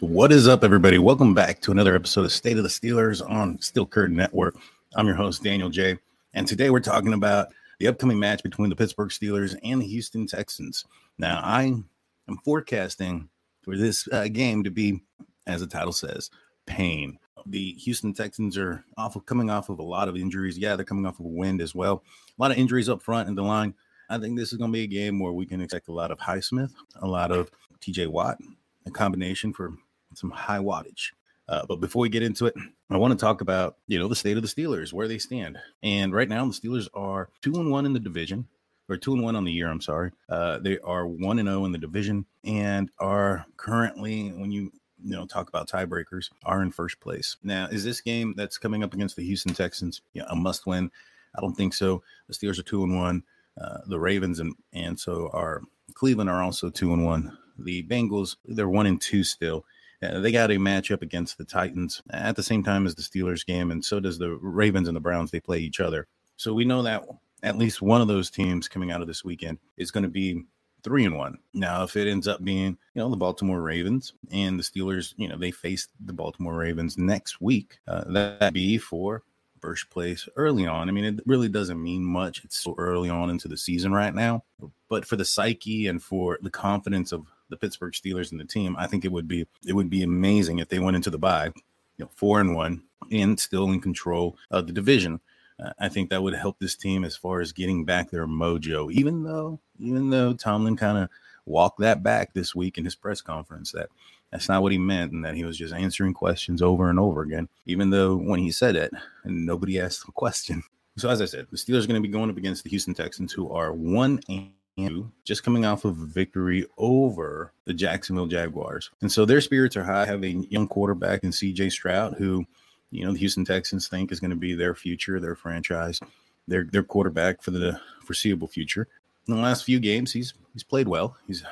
What is up, everybody? Welcome back to another episode of State of the Steelers on Steel Curtain Network. I'm your host, Daniel J. And today we're talking about the upcoming match between the Pittsburgh Steelers and the Houston Texans. Now, I am forecasting for this uh, game to be, as the title says, pain. The Houston Texans are off of, coming off of a lot of injuries. Yeah, they're coming off of a wind as well. A lot of injuries up front in the line. I think this is going to be a game where we can expect a lot of Highsmith, a lot of TJ Watt, a combination for some high wattage. Uh, but before we get into it, I want to talk about you know the state of the Steelers, where they stand. And right now, the Steelers are two and one in the division, or two and one on the year. I'm sorry. Uh, they are one and zero in the division, and are currently, when you you know talk about tiebreakers, are in first place. Now, is this game that's coming up against the Houston Texans a must win? I don't think so. The Steelers are two and one. Uh, the Ravens and and so are Cleveland are also two and one. The Bengals they're one and two still. Uh, they got a matchup against the Titans at the same time as the Steelers game, and so does the Ravens and the Browns. They play each other, so we know that at least one of those teams coming out of this weekend is going to be three and one. Now, if it ends up being, you know, the Baltimore Ravens and the Steelers, you know, they face the Baltimore Ravens next week, uh, that be for first place early on. I mean, it really doesn't mean much. It's so early on into the season right now, but for the psyche and for the confidence of the Pittsburgh Steelers and the team, I think it would be it would be amazing if they went into the bye, you know, four and one and still in control of the division. Uh, I think that would help this team as far as getting back their mojo. Even though, even though Tomlin kind of walked that back this week in his press conference, that that's not what he meant, and that he was just answering questions over and over again. Even though when he said it, nobody asked the question. So as I said, the Steelers are going to be going up against the Houston Texans, who are one and just coming off of a victory over the Jacksonville Jaguars. And so their spirits are high, have a young quarterback in CJ Stroud, who, you know, the Houston Texans think is going to be their future, their franchise, their their quarterback for the foreseeable future. In the last few games, he's he's played well. He's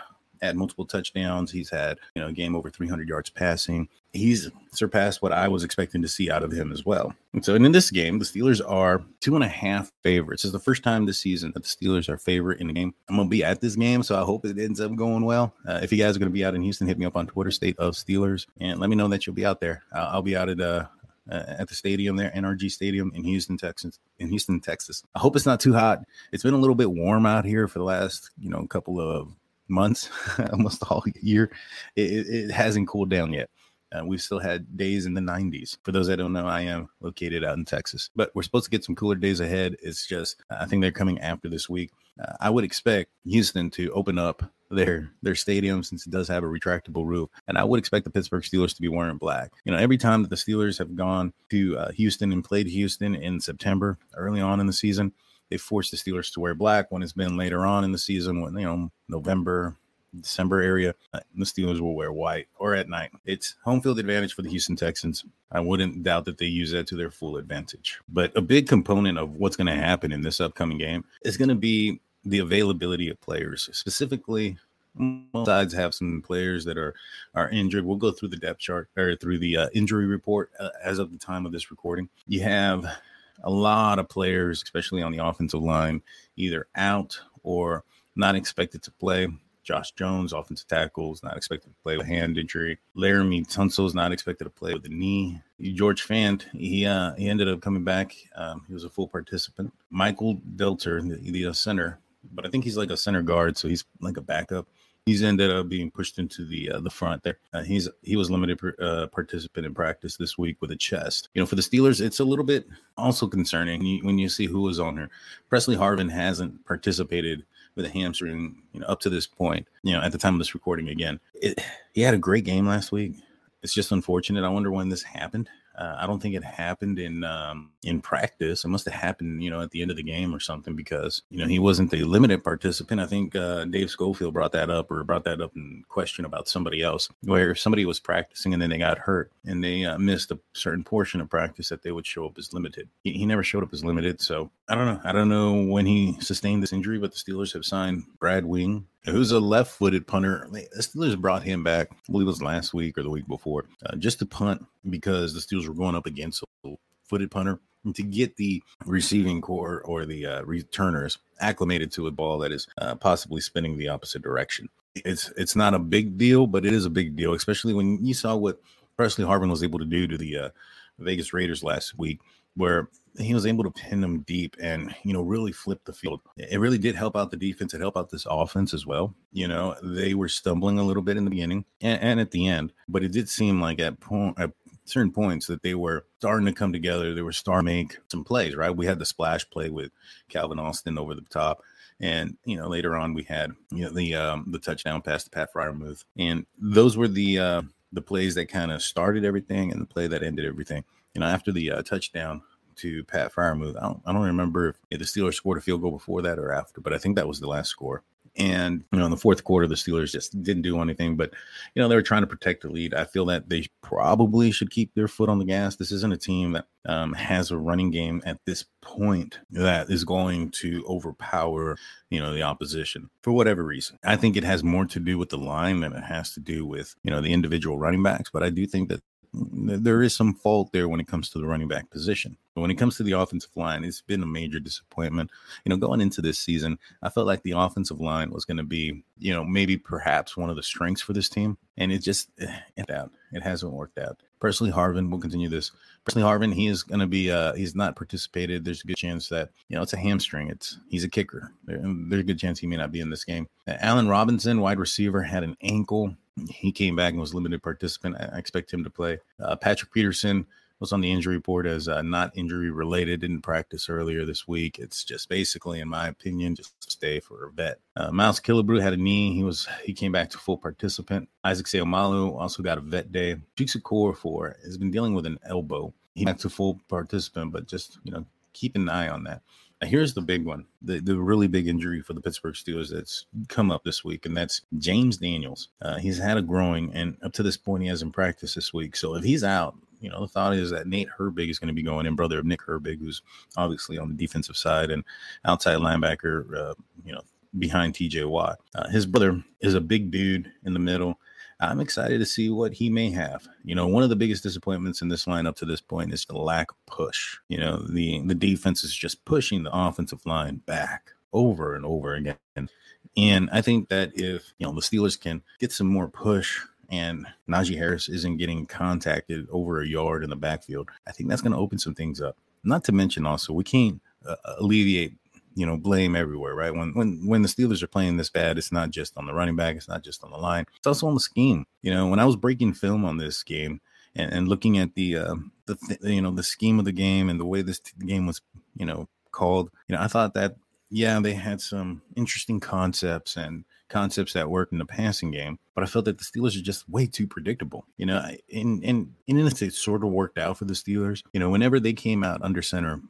had multiple touchdowns. He's had, you know, a game over 300 yards passing. He's surpassed what I was expecting to see out of him as well. And so, and in this game, the Steelers are two and a half favorites. It's the first time this season that the Steelers are favorite in the game. I'm to be at this game, so I hope it ends up going well. Uh, if you guys are to be out in Houston, hit me up on Twitter, State of Steelers, and let me know that you'll be out there. Uh, I'll be out at, uh, uh, at the stadium there, NRG Stadium in Houston, Texas. In Houston, Texas. I hope it's not too hot. It's been a little bit warm out here for the last, you know, couple of months, almost all year. It, it, hasn't cooled down yet. Uh, we've still had days in the 90s. For those that don't know, I am located out in Texas, but we're supposed to get some cooler days ahead. It's just, I think they're coming after this week. Uh, I would expect Houston to open up their their stadium since it does have a retractable roof, and I would expect the Pittsburgh Steelers to be wearing black. You know, every time that the Steelers have gone to uh, Houston and played Houston in September, early on in the season, they forced the Steelers to wear black. When it's been later on in the season, when you know November, December area, uh, the Steelers will wear white or at night. It's home field advantage for the Houston Texans. I wouldn't doubt that they use that to their full advantage. But a big component of what's going to happen in this upcoming game is going to be the availability of players, specifically both sides have some players that are are injured. We'll go through the depth chart or through the uh, injury report uh, as of the time of this recording. You have a lot of players, especially on the offensive line, either out or not expected to play. Josh Jones, offensive tackle, is not expected to play with hand injury. Laremy Tunsil is not expected to play with a knee. George Fant, he uh, he ended up coming back. Um, he was a full participant. Michael Deiter, the, the center, but I think he's like a center guard, so he's like a backup. He's ended up being pushed into the uh, the front there. Uh, he's he was limited uh, participant in practice this week with a chest. You know, for the Steelers, it's a little bit also concerning when you, when you see who was on there. Pressley Harvin hasn't participated with a hamstring, you know, up to this point. You know, at the time of this recording, again, it, he had a great game last week. It's just unfortunate. I wonder when this happened. Uh, I don't think it happened in um, in practice. It must have happened, you know, at the end of the game or something because you know he wasn't the limited participant. I think uh, Dave Schofield brought that up or brought that up in question about somebody else, where somebody was practicing and then they got hurt and they uh, missed a certain portion of practice that they would show up as limited. He, he never showed up as limited, so I don't know. I don't know when he sustained this injury, but the Steelers have signed Brad Wing who's a left-footed punter. The Steelers brought him back, I believe it was last week or the week before, uh, just to punt because the Steelers were going up against a footed punter and to get the receiving core or the uh, returners acclimated to a ball that is uh, possibly spinning the opposite direction. It's it's not a big deal, but it is a big deal, especially when you saw what Pressley Harvin was able to do to the uh, Vegas Raiders last week, where he was able to pin them deep and you know really flip the field. It really did help out the defense. It helped out this offense as well. You know they were stumbling a little bit in the beginning and, and at the end, but it did seem like at point at certain points that they were starting to come together. They were starting to make some plays. Right, we had the splash play with Calvin Austin over the top. And you know, later on we had you know the um, the touchdown pass to Pat Freiermuth, and those were the uh, the plays that kind of started everything and the play that ended everything. You know, after the uh, touchdown, to Pat Freiermuth. I don't, I don't remember if the Steelers scored a field goal before that or after, but I think that was the last score. And you know, in the fourth quarter, the Steelers just didn't do anything. But you know, they were trying to protect the lead. I feel that they probably should keep their foot on the gas. This isn't a team that um, has a running game at this point that is going to overpower, you know, the opposition for whatever reason. I think it has more to do with the line than it has to do with you know the individual running backs. But I do think that there is some fault there when it comes to the running back position. But when it comes to the offensive line, it's been a major disappointment. You know, going into this season, I felt like the offensive line was going to be, you know, maybe perhaps one of the strengths for this team, and it just eh, it out. It hasn't worked out. Pressley Harvin will continue this. Pressley Harvin, he is going to be. Uh, he's not participated. There's a good chance that you know it's a hamstring. It's he's a kicker. There, there's a good chance he may not be in this game. Uh, Allen Robinson, wide receiver, had an ankle he came back and was limited participant. I expect him to play. Uh, Patrick Peterson was on the injury report as uh, not injury related. Didn't practice earlier this week. It's just basically, in my opinion, just stay for a vet. Uh, Miles Killebrew had a knee. He was he came back to full participant. Isaac Seumalo also got a vet day. Chuks Okorafor has been dealing with an elbow. He back to full participant, but just you know keep an eye on that. Here's the big one, the, the really big injury for the Pittsburgh Steelers that's come up this week, and that's James Daniels. Uh, he's had a growing, and up to this point, he hasn't practiced this week. So if he's out, you know, the thought is that Nate Herbig is going to be going in, brother of Nick Herbig, who's obviously on the defensive side and outside linebacker, uh, you know, behind TJ Watt. Uh, his brother is a big dude in the middle. I'm excited to see what he may have. You know, one of the biggest disappointments in this lineup to this point is the lack of push. You know, the the defense is just pushing the offensive line back over and over again. And I think that if you know the Steelers can get some more push and Najee Harris isn't getting contacted over a yard in the backfield, I think that's going to open some things up. Not to mention also we can't uh, alleviate you know, blame everywhere, right? When when when the Steelers are playing this bad, it's not just on the running back, it's not just on the line, it's also on the scheme. You know, when I was breaking film on this game and, and looking at the uh, the th- you know the scheme of the game and the way this t- game was you know called, you know, I thought that yeah, they had some interesting concepts and concepts that worked in the passing game, but I felt that the Steelers are just way too predictable. You know, and and in a it sort of worked out for the Steelers. You know, whenever they came out under center,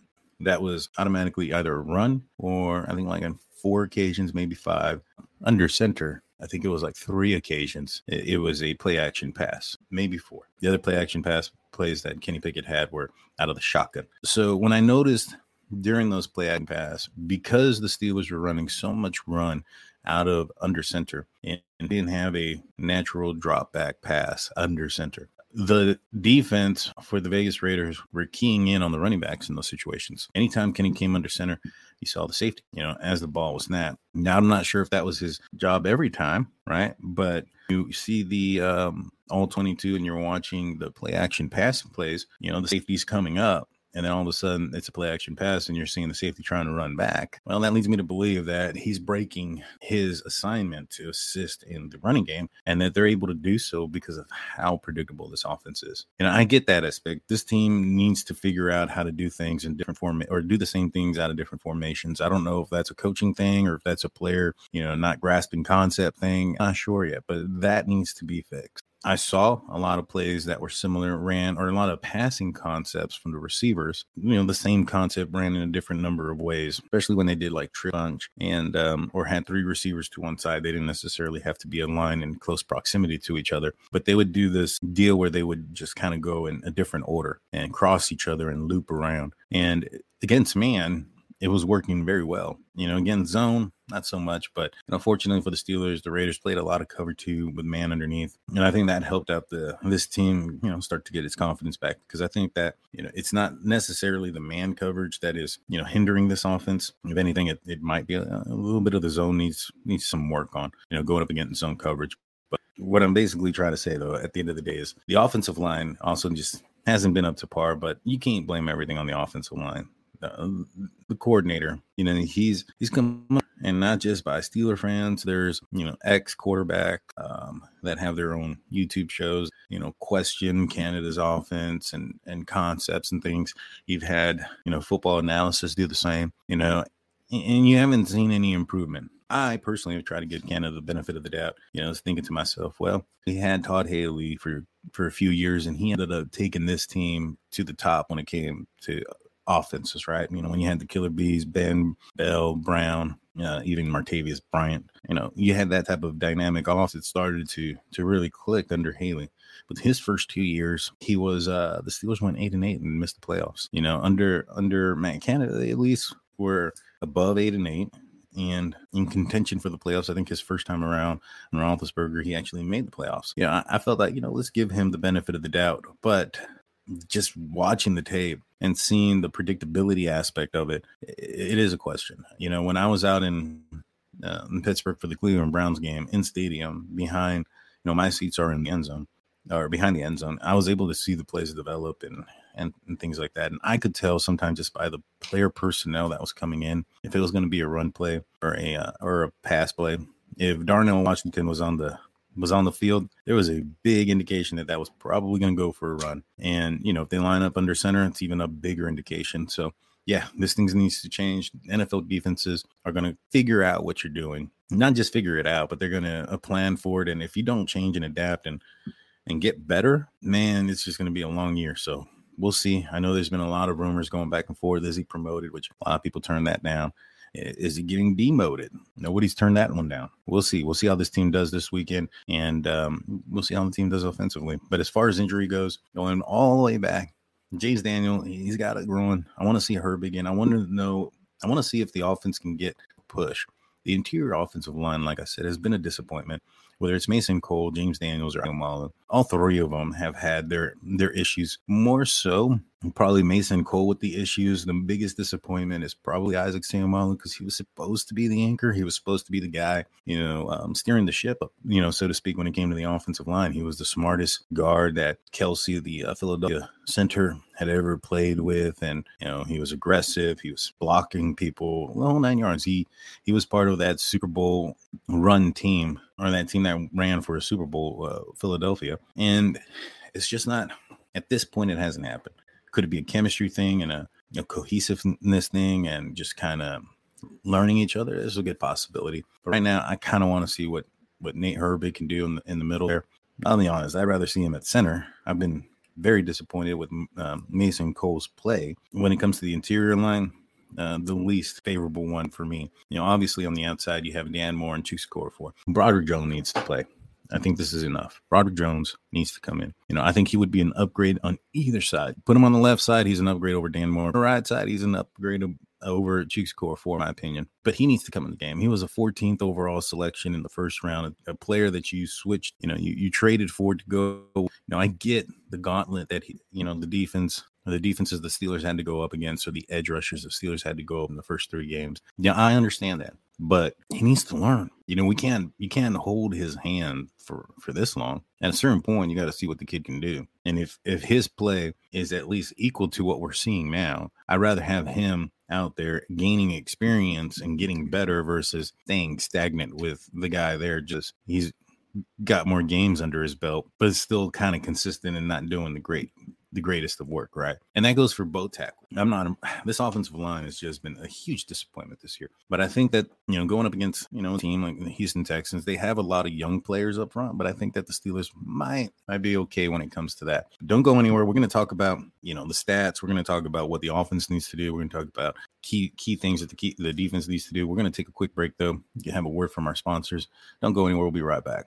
that was automatically either a run or I think like on four occasions, maybe five, under center. I think it was like three occasions. It, was a play action pass, maybe four. The other play action pass plays that Kenny Pickett had were out of the shotgun. So when I noticed during those play action pass, because the Steelers were running so much run out of under center and didn't have a natural drop back pass under center the defense for the Vegas Raiders were keying in on the running backs in those situations. Anytime Kenny came under center, you saw the safety, you know, as the ball was snapped. Now, I'm not sure if that was his job every time, right? But you see the um, all 22 and you're watching the play action passing plays, you know, the safety's coming up and then all of a sudden it's a play action pass and you're seeing the safety trying to run back. Well, that leads me to believe that he's breaking his assignment to assist in the running game and that they're able to do so because of how predictable this offense is. And I get that aspect. This team needs to figure out how to do things in different form or do the same things out of different formations. I don't know if that's a coaching thing or if that's a player, you know, not grasping concept thing. I'm not sure yet, but that needs to be fixed. I saw a lot of plays that were similar, ran or a lot of passing concepts from the receivers. You know, the same concept ran in a different number of ways, especially when they did like trip bunch and um, or had three receivers to one side. They didn't necessarily have to be aligned in close proximity to each other, but they would do this deal where they would just kind of go in a different order and cross each other and loop around. And against man, it was working very well. You know, again, zone, not so much, but you know, fortunately for the Steelers, the Raiders played a lot of cover two with man underneath. And I think that helped out the this team, you know, start to get its confidence back. Because I think that, you know, it's not necessarily the man coverage that is, you know, hindering this offense. If anything, it, it might be a, a little bit of the zone needs needs some work on, you know, going up against zone coverage. But what I'm basically trying to say though, at the end of the day, is the offensive line also just hasn't been up to par, but you can't blame everything on the offensive line uh, the coordinator. You know, he's he's come and not just by Steeler fans. There's you know ex quarterback um, that have their own YouTube shows. You know, question Canada's offense and and concepts and things. You've had you know football analysis do the same. You know, and you haven't seen any improvement. I personally have tried to give Canada the benefit of the doubt. You know, I was thinking to myself, well, we had Todd Haley for for a few years, and he ended up taking this team to the top when it came to offenses, right? You know, when you had the Killer Bees, Ben, Bell, Brown, uh, even Martavis Bryant, you know, you had that type of dynamic off. It started to to really click under Haley. But his first two years, he was uh the Steelers went eight and eight and missed the playoffs. You know, under under Matt Canada, they at least were above eight and eight and in contention for the playoffs. I think his first time around in Roethlisberger, he actually made the playoffs. Yeah, I, I felt like you know let's give him the benefit of the doubt, but just watching the tape and seeing the predictability aspect of it, it is a question. You know, when I was out in, uh, in Pittsburgh for the Cleveland Browns game in stadium behind, you know, my seats are in the end zone or behind the end zone. I was able to see the plays develop and, and, and things like that. And I could tell sometimes just by the player personnel that was coming in, if it was going to be a run play or a, uh, or a pass play, if Darnell Washington was on the was on the field, there was a big indication that that was probably going to go for a run. And, you know, if they line up under center, it's even a bigger indication. So, yeah, this thing needs to change. NFL defenses are going to figure out what you're doing, not just figure it out, but they're going to uh, plan for it. And if you don't change and adapt and and get better, man, it's just going to be a long year. So we'll see. I know there's been a lot of rumors going back and forth. Is he promoted? Which a lot of people turn that down. Is he getting demoted? Nobody's turned that one down. We'll see. We'll see how this team does this weekend, and um, we'll see how the team does offensively. But as far as injury goes, going all the way back, James Daniel, he's got it growing. I want to see Herbig. I want to know. I want to see if the offense can get push. The interior offensive line, like I said, has been a disappointment whether it's Mason Cole, James Daniels, or Malin, all three of them have had their their issues. More so, probably Mason Cole with the issues. The biggest disappointment is probably Isaac Seumalo because he was supposed to be the anchor. He was supposed to be the guy, you know, um, steering the ship, up, you know, so to speak, when it came to the offensive line. He was the smartest guard that Kelce, the uh, Philadelphia center, had ever played with, and you know, he was aggressive. He was blocking people, well, nine yards. He he was part of that Super Bowl run team or that team that ran for a Super Bowl, uh, Philadelphia, and it's just not at this point. It hasn't happened. Could it be a chemistry thing and a, a cohesiveness thing, and just kind of learning each other? This is a good possibility. But right now, I kind of want to see what what Nate Herbig can do in the, in the middle there. I'll be honest, I'd rather see him at center. I've been very disappointed with um, Mason Cole's play when it comes to the interior line. Uh, the least favorable one for me. You know, obviously on the outside you have Dan Moore and Chuks Okorafor. Broderick Jones needs to play. I think this is enough. Broderick Jones needs to come in. You know, I think he would be an upgrade on either side. Put him on the left side, he's an upgrade over Dan Moore. The right side, he's an upgrade over Chuks Okorafor my opinion. But he needs to come in the game. He was a 14th overall selection in the first round, a, a player that you switched, you know, you, you traded for to go. You know, I get the gauntlet that he, you know, the defense the defenses the Steelers had to go up against, or the edge rushers the Steelers had to go up in the first three games. Yeah, I understand that, but he needs to learn. You know, we can't you can't hold his hand for for this long. At a certain point, you got to see what the kid can do. And if if his play is at least equal to what we're seeing now, I'd rather have him out there gaining experience and getting better versus staying stagnant with the guy there. Just he's got more games under his belt, but is still kind of consistent and not doing the great the greatest of work, right? And that goes for both tackles. I'm not this offensive line has just been a huge disappointment this year. But I think that you know going up against you know a team like the Houston Texans, they have a lot of young players up front. But I think that the Steelers might might be okay when it comes to that. Don't go anywhere. We're going to talk about you know the stats. We're going to talk about what the offense needs to do. We're going to talk about key key things that the key, the defense needs to do. We're going to take a quick break though. You have a word from our sponsors. Don't go anywhere. We'll be right back.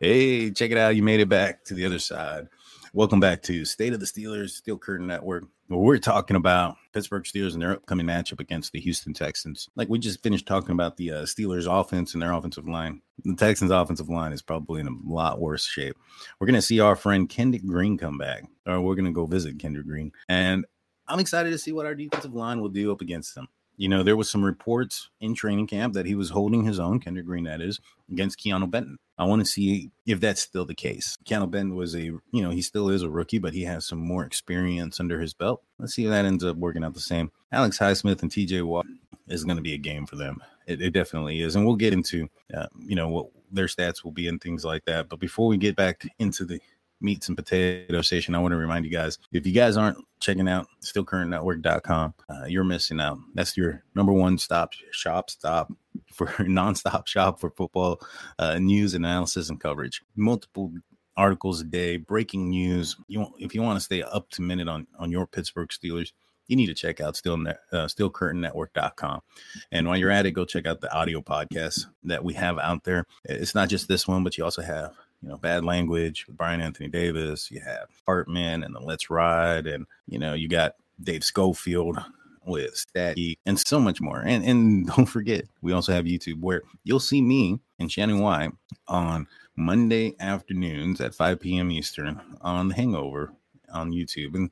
Hey, check it out. You made it back to the other side. Welcome back to State of the Steelers, Steel Curtain Network, we're talking about Pittsburgh Steelers and their upcoming matchup against the Houston Texans. Like we just finished talking about the uh, Steelers offense and their offensive line. The Texans offensive line is probably in a lot worse shape. We're going to see our friend Kendrick Green come back, or we're going to go visit Kendrick Green. And I'm excited to see what our defensive line will do up against them. You know, there was some reports in training camp that he was holding his own, Kendrick Green, that is, against Keanu Benton. I want to see if that's still the case. Keanu Benton was a, you know, he still is a rookie, but he has some more experience under his belt. Let's see if that ends up working out the same. Alex Highsmith and TJ Watt is going to be a game for them. It, it definitely is. And we'll get into, uh, you know, what their stats will be and things like that. But before we get back into the meats and potato station, I want to remind you guys if you guys aren't checking out steelcurtainnetwork.com, uh, you're missing out. That's your number one stop shop stop for nonstop shop for football uh, news, analysis, and coverage. Multiple articles a day, breaking news. You want, if you want to stay up to minute on on your Pittsburgh Steelers, you need to check out still uh, steelcurtainnetwork.com. And while you're at it, go check out the audio podcasts that we have out there. It's not just this one, but you also have you know, bad language with Brian Anthony Davis. You have Hartman and the Let's Ride, and you know, you got Dave Schofield with Stat and so much more. And and don't forget, we also have YouTube where you'll see me and Shannon Y on Monday afternoons at 5 p.m. Eastern on the Hangover on YouTube. And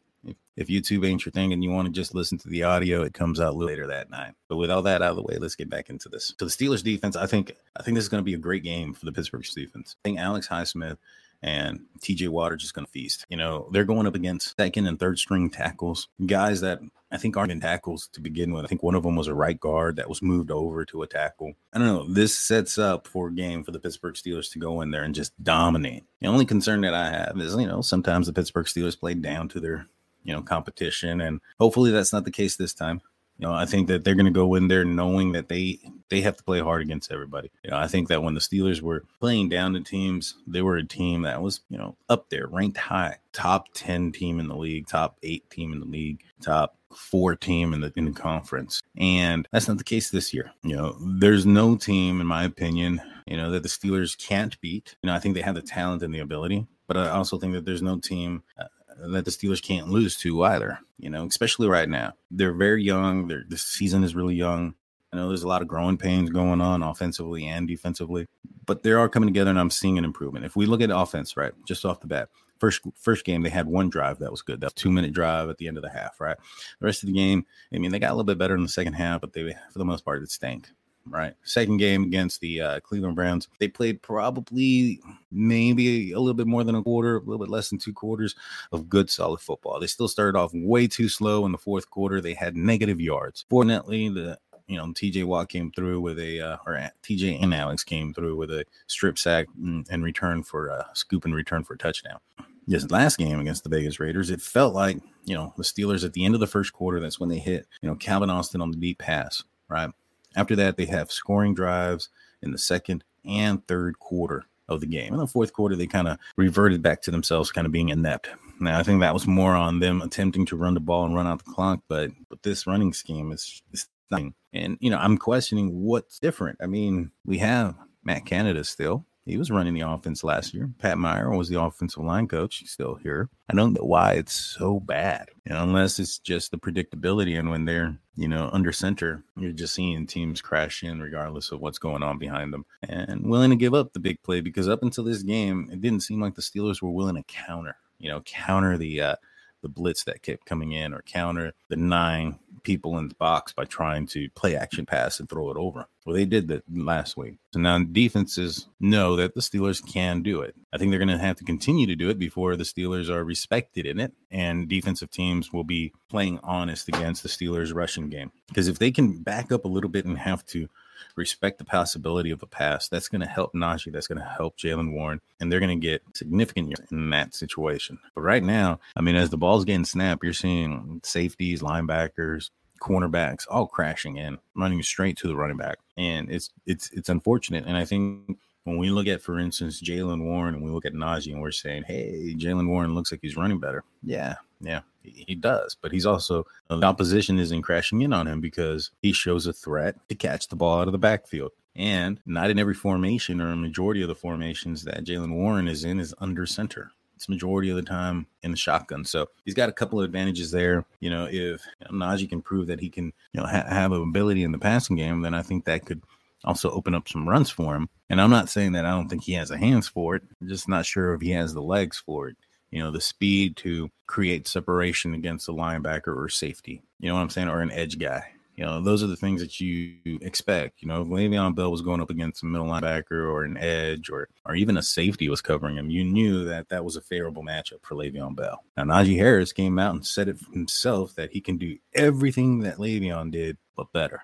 if YouTube ain't your thing and you want to just listen to the audio, it comes out later that night. But with all that out of the way, let's get back into this. So the Steelers defense, I think I think this is going to be a great game for the Pittsburgh defense. I think Alex Highsmith and TJ Watt are just going to feast. You know, they're going up against second and third string tackles, guys that I think aren't in tackles to begin with. I think one of them was a right guard that was moved over to a tackle. I don't know. This sets up for a game for the Pittsburgh Steelers to go in there and just dominate. The only concern that I have is, you know, sometimes the Pittsburgh Steelers play down to their you know competition and hopefully that's not the case this time you know i think that they're going to go in there knowing that they they have to play hard against everybody you know i think that when the steelers were playing down to teams they were a team that was you know up there ranked high top 10 team in the league top 8 team in the league top four team in the in the conference and that's not the case this year you know there's no team in my opinion you know that the steelers can't beat you know i think they have the talent and the ability but I also think that there's no team uh, that the Steelers can't lose to either. You know, especially right now. They're very young. They're, the season is really young. I know there's a lot of growing pains going on offensively and defensively, but they are coming together, and I'm seeing an improvement. If we look at offense, right, just off the bat, first first game they had one drive that was good. That two minute drive at the end of the half, right? The rest of the game, I mean, they got a little bit better in the second half, but they for the most part it stank right? Second game against the uh, Cleveland Browns, they played probably maybe a little bit more than a quarter, a little bit less than two quarters of good, solid football. They still started off way too slow in the fourth quarter. They had negative yards. Fortunately, the you know, TJ Watt came through with a, uh, or TJ and Alex came through with a strip sack and return for a scoop and return for a touchdown. This last game against the Vegas Raiders, it felt like, you know, the Steelers at the end of the first quarter, that's when they hit, you know, Calvin Austin on the deep pass, right? After that, they have scoring drives in the second and third quarter of the game. In the fourth quarter, they kind of reverted back to themselves, kind of being inept. Now, I think that was more on them attempting to run the ball and run out the clock, but but this running scheme is, is nothing. And you know, I'm questioning what's different. I mean, we have Matt Canada still. He was running the offense last year. Pat Meyer was the offensive line coach. He's still here. I don't know why it's so bad, you know, unless it's just the predictability. And when they're, you know, under center, you're just seeing teams crash in regardless of what's going on behind them and willing to give up the big play because up until this game, it didn't seem like the Steelers were willing to counter, you know, counter the, uh, the blitz that kept coming in or counter the nine people in the box by trying to play action pass and throw it over. Well, they did that last week. So now defenses know that the Steelers can do it. I think they're going to have to continue to do it before the Steelers are respected in it. And defensive teams will be playing honest against the Steelers' rushing game. Because if they can back up a little bit and have to respect the possibility of a pass. That's going to help Najee. That's going to help Jaylen Warren, and they're going to get significant in that situation. But right now, I mean, as the ball's getting snapped, you're seeing safeties, linebackers, cornerbacks all crashing in, running straight to the running back, and it's it's it's unfortunate. And I think when we look at, for instance, Jaylen Warren, and we look at Najee, and we're saying, "Hey, Jaylen Warren looks like he's running better." Yeah, yeah, he, does. But he's also uh, the opposition isn't crashing in on him because he shows a threat to catch the ball out of the backfield. And not in every formation or a majority of the formations that Jaylen Warren is in is under center it's majority of the time in the shotgun. So he's got a couple of advantages there. You know, if Najee can prove that he can, you know, ha- have ability in the passing game, then I think that could also open up some runs for him. And I'm not saying that I don't think he has the hands for it. I'm just not sure if he has the legs for it. You know, the speed to create separation against a linebacker or safety. You know what I'm saying? Or an edge guy. You know, those are the things that you expect. You know, if Le'Veon Bell was going up against a middle linebacker or an edge or or even a safety was covering him, you knew that that was a favorable matchup for Le'Veon Bell. Now, Najee Harris came out and said it himself that he can do everything that Le'Veon did, but better.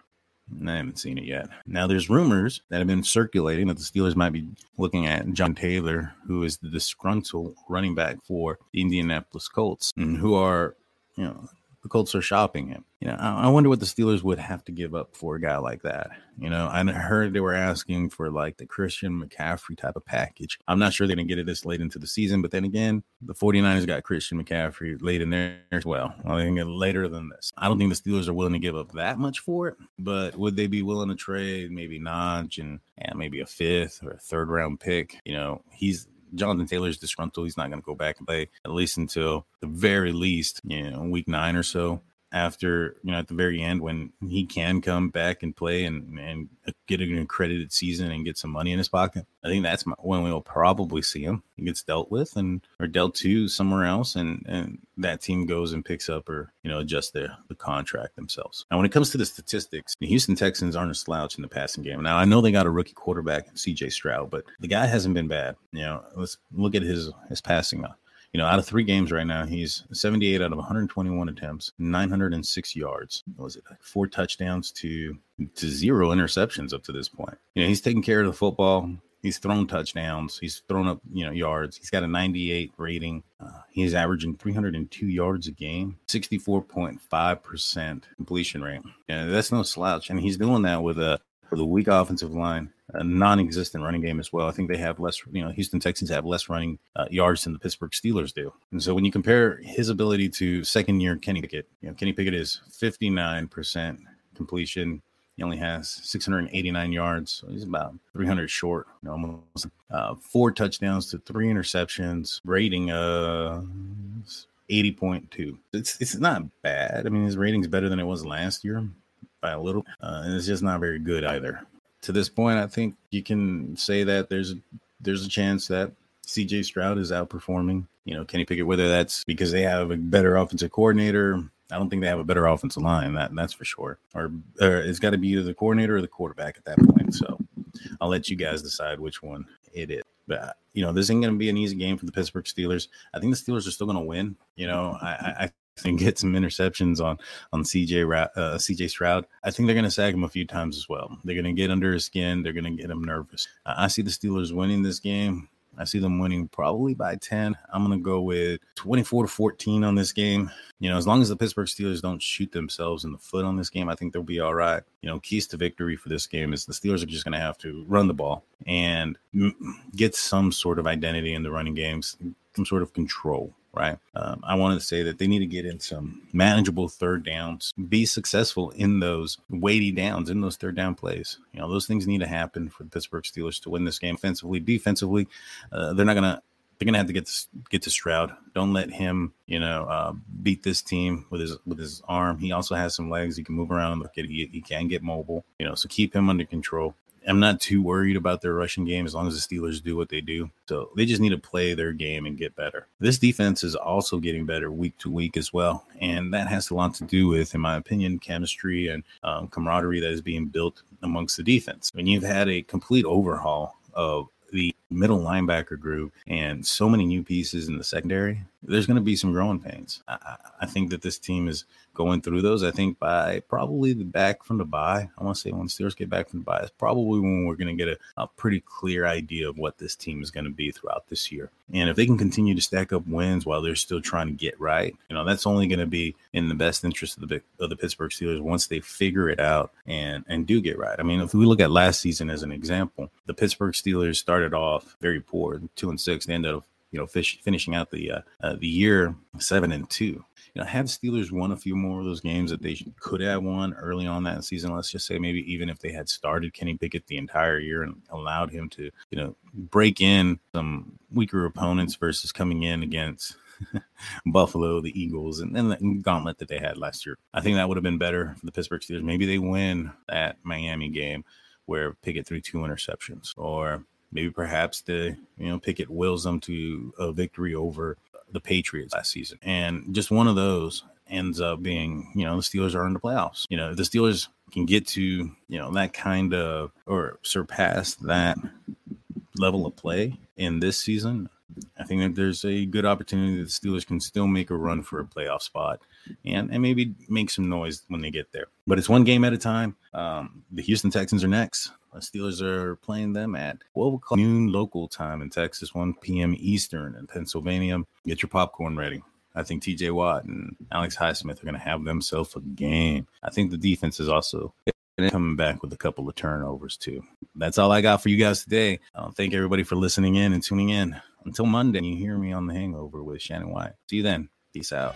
I haven't seen it yet. Now, there's rumors that have been circulating that the Steelers might be looking at John Taylor, who is the disgruntled running back for the Indianapolis Colts, and who are, you know, the Colts are shopping him. You know, I, I, wonder what the Steelers would have to give up for a guy like that. You know, I heard they were asking for like the Christian McCaffrey type of package. I'm not sure they're going to get it this late into the season, but then again, the 49ers got Christian McCaffrey late in there as well. I think later than this. I don't think the Steelers are willing to give up that much for it, but would they be willing to trade maybe Notch and, and maybe a fifth or a third round pick? You know, he's Jonathan Taylor's disgruntled. He's not going to go back and play at least until the very least, you know, week nine or so after you know at the very end when he can come back and play and and get an accredited season and get some money in his pocket. I think that's my, when we'll probably see him. He gets dealt with and or dealt to somewhere else, and and that team goes and picks up or you know adjust the the contract themselves. Now, when it comes to the statistics, the Houston Texans aren't a slouch in the passing game. Now, I know they got a rookie quarterback, C.J. Stroud, but the guy hasn't been bad. You know, let's look at his his passing uh, you know, out of three games right now, he's 78 out of 121 attempts, 906 yards. What was it like four touchdowns to to zero interceptions up to this point? You know, he's taking care of the football. He's thrown touchdowns. He's thrown up, you know, yards. He's got a 98 rating. Uh, he's averaging 302 yards a game, 64.5% completion rate. Yeah, that's no slouch. And he's doing that with a with a weak offensive line a non-existent running game as well. I think they have less, you know, Houston Texans have less running uh, yards than the Pittsburgh Steelers do. And so when you compare his ability to second year Kenny Pickett, you know, Kenny Pickett is 59% completion. He only has 689 yards. So he's about 300 short, you know, almost uh, four touchdowns to three interceptions, rating uh 80.2. It's it's not bad. I mean, his rating's better than it was last year by a little, uh, and it's just not very good either to this point, I think you can say that there's there's a chance that CJ Stroud is outperforming, you know, Kenny Pickett, whether that's because they have a better offensive coordinator. I don't think they have a better offensive line, that that's for sure. Or, or it's got to be either the coordinator or the quarterback at that point. So I'll let you guys decide which one it is. But you know, this ain't gonna be an easy game for the Pittsburgh Steelers. I think the Steelers are still gonna win. You know, I, I and get some interceptions on on CJ uh, CJ Stroud, I think they're going to sag him a few times as well. They're going to get under his skin. They're going to get him nervous. I see the Steelers winning this game. I see them winning probably by 10. I'm going to go with 24 to 14 on this game. You know, as long as the Pittsburgh Steelers don't shoot themselves in the foot on this game, I think they'll be all right. You know, keys to victory for this game is the Steelers are just going to have to run the ball and get some sort of identity in the running games, some sort of control right? Um, I wanted to say that they need to get in some manageable third downs, be successful in those weighty downs, in those third down plays. You know, those things need to happen for the Pittsburgh Steelers to win this game offensively, defensively. Uh, they're not going to. They're gonna have to get to, get to Stroud. Don't let him, you know, uh, beat this team with his with his arm. He also has some legs. He can move around. Look at he, he can get mobile. You know, so keep him under control. I'm not too worried about their rushing game as long as the Steelers do what they do. So they just need to play their game and get better. This defense is also getting better week to week as well. And that has a lot to do with, in my opinion, chemistry and um, camaraderie that is being built amongst the defense. When you've had a complete overhaul of the middle linebacker group and so many new pieces in the secondary, there's going to be some growing pains. I, I, think that this team is going through those. I think by probably the back from the bye, I want to say when Steelers get back from the bye, it's probably when we're going to get a, a pretty clear idea of what this team is going to be throughout this year. And if they can continue to stack up wins while they're still trying to get right, you know, that's only going to be in the best interest of the of the Pittsburgh Steelers once they figure it out and and do get right. I mean, if we look at last season as an example, the Pittsburgh Steelers started off very poor, two and six. They ended up you know, fish, finishing out the uh, uh, the year seven and two. You know, had Steelers won a few more of those games that they could have won early on that season, let's just say maybe even if they had started Kenny Pickett the entire year and allowed him to, you know, break in some weaker opponents versus coming in against Buffalo, the Eagles, and then the gauntlet that they had last year. I think that would have been better for the Pittsburgh Steelers. Maybe they win that Miami game where Pickett threw two interceptions, or maybe perhaps the you know Pickett wills them to a victory over the Patriots last season, and just one of those ends up being you know the Steelers are in the playoffs. You know the Steelers can get to you know that kind of or surpass that level of play in this season. I think that there's a good opportunity that the Steelers can still make a run for a playoff spot and, and maybe make some noise when they get there. But it's one game at a time. Um, the Houston Texans are next. The Steelers are playing them at 12 o'clock noon local time in Texas, 1 p.m. Eastern in Pennsylvania. Get your popcorn ready. I think TJ Watt and Alex Highsmith are going to have themselves a game. I think the defense is also coming back with a couple of turnovers too. That's all I got for you guys today. Uh, thank everybody for listening in and tuning in. Until Monday, you hear me on the Hangover with Shannon White. See you then. Peace out.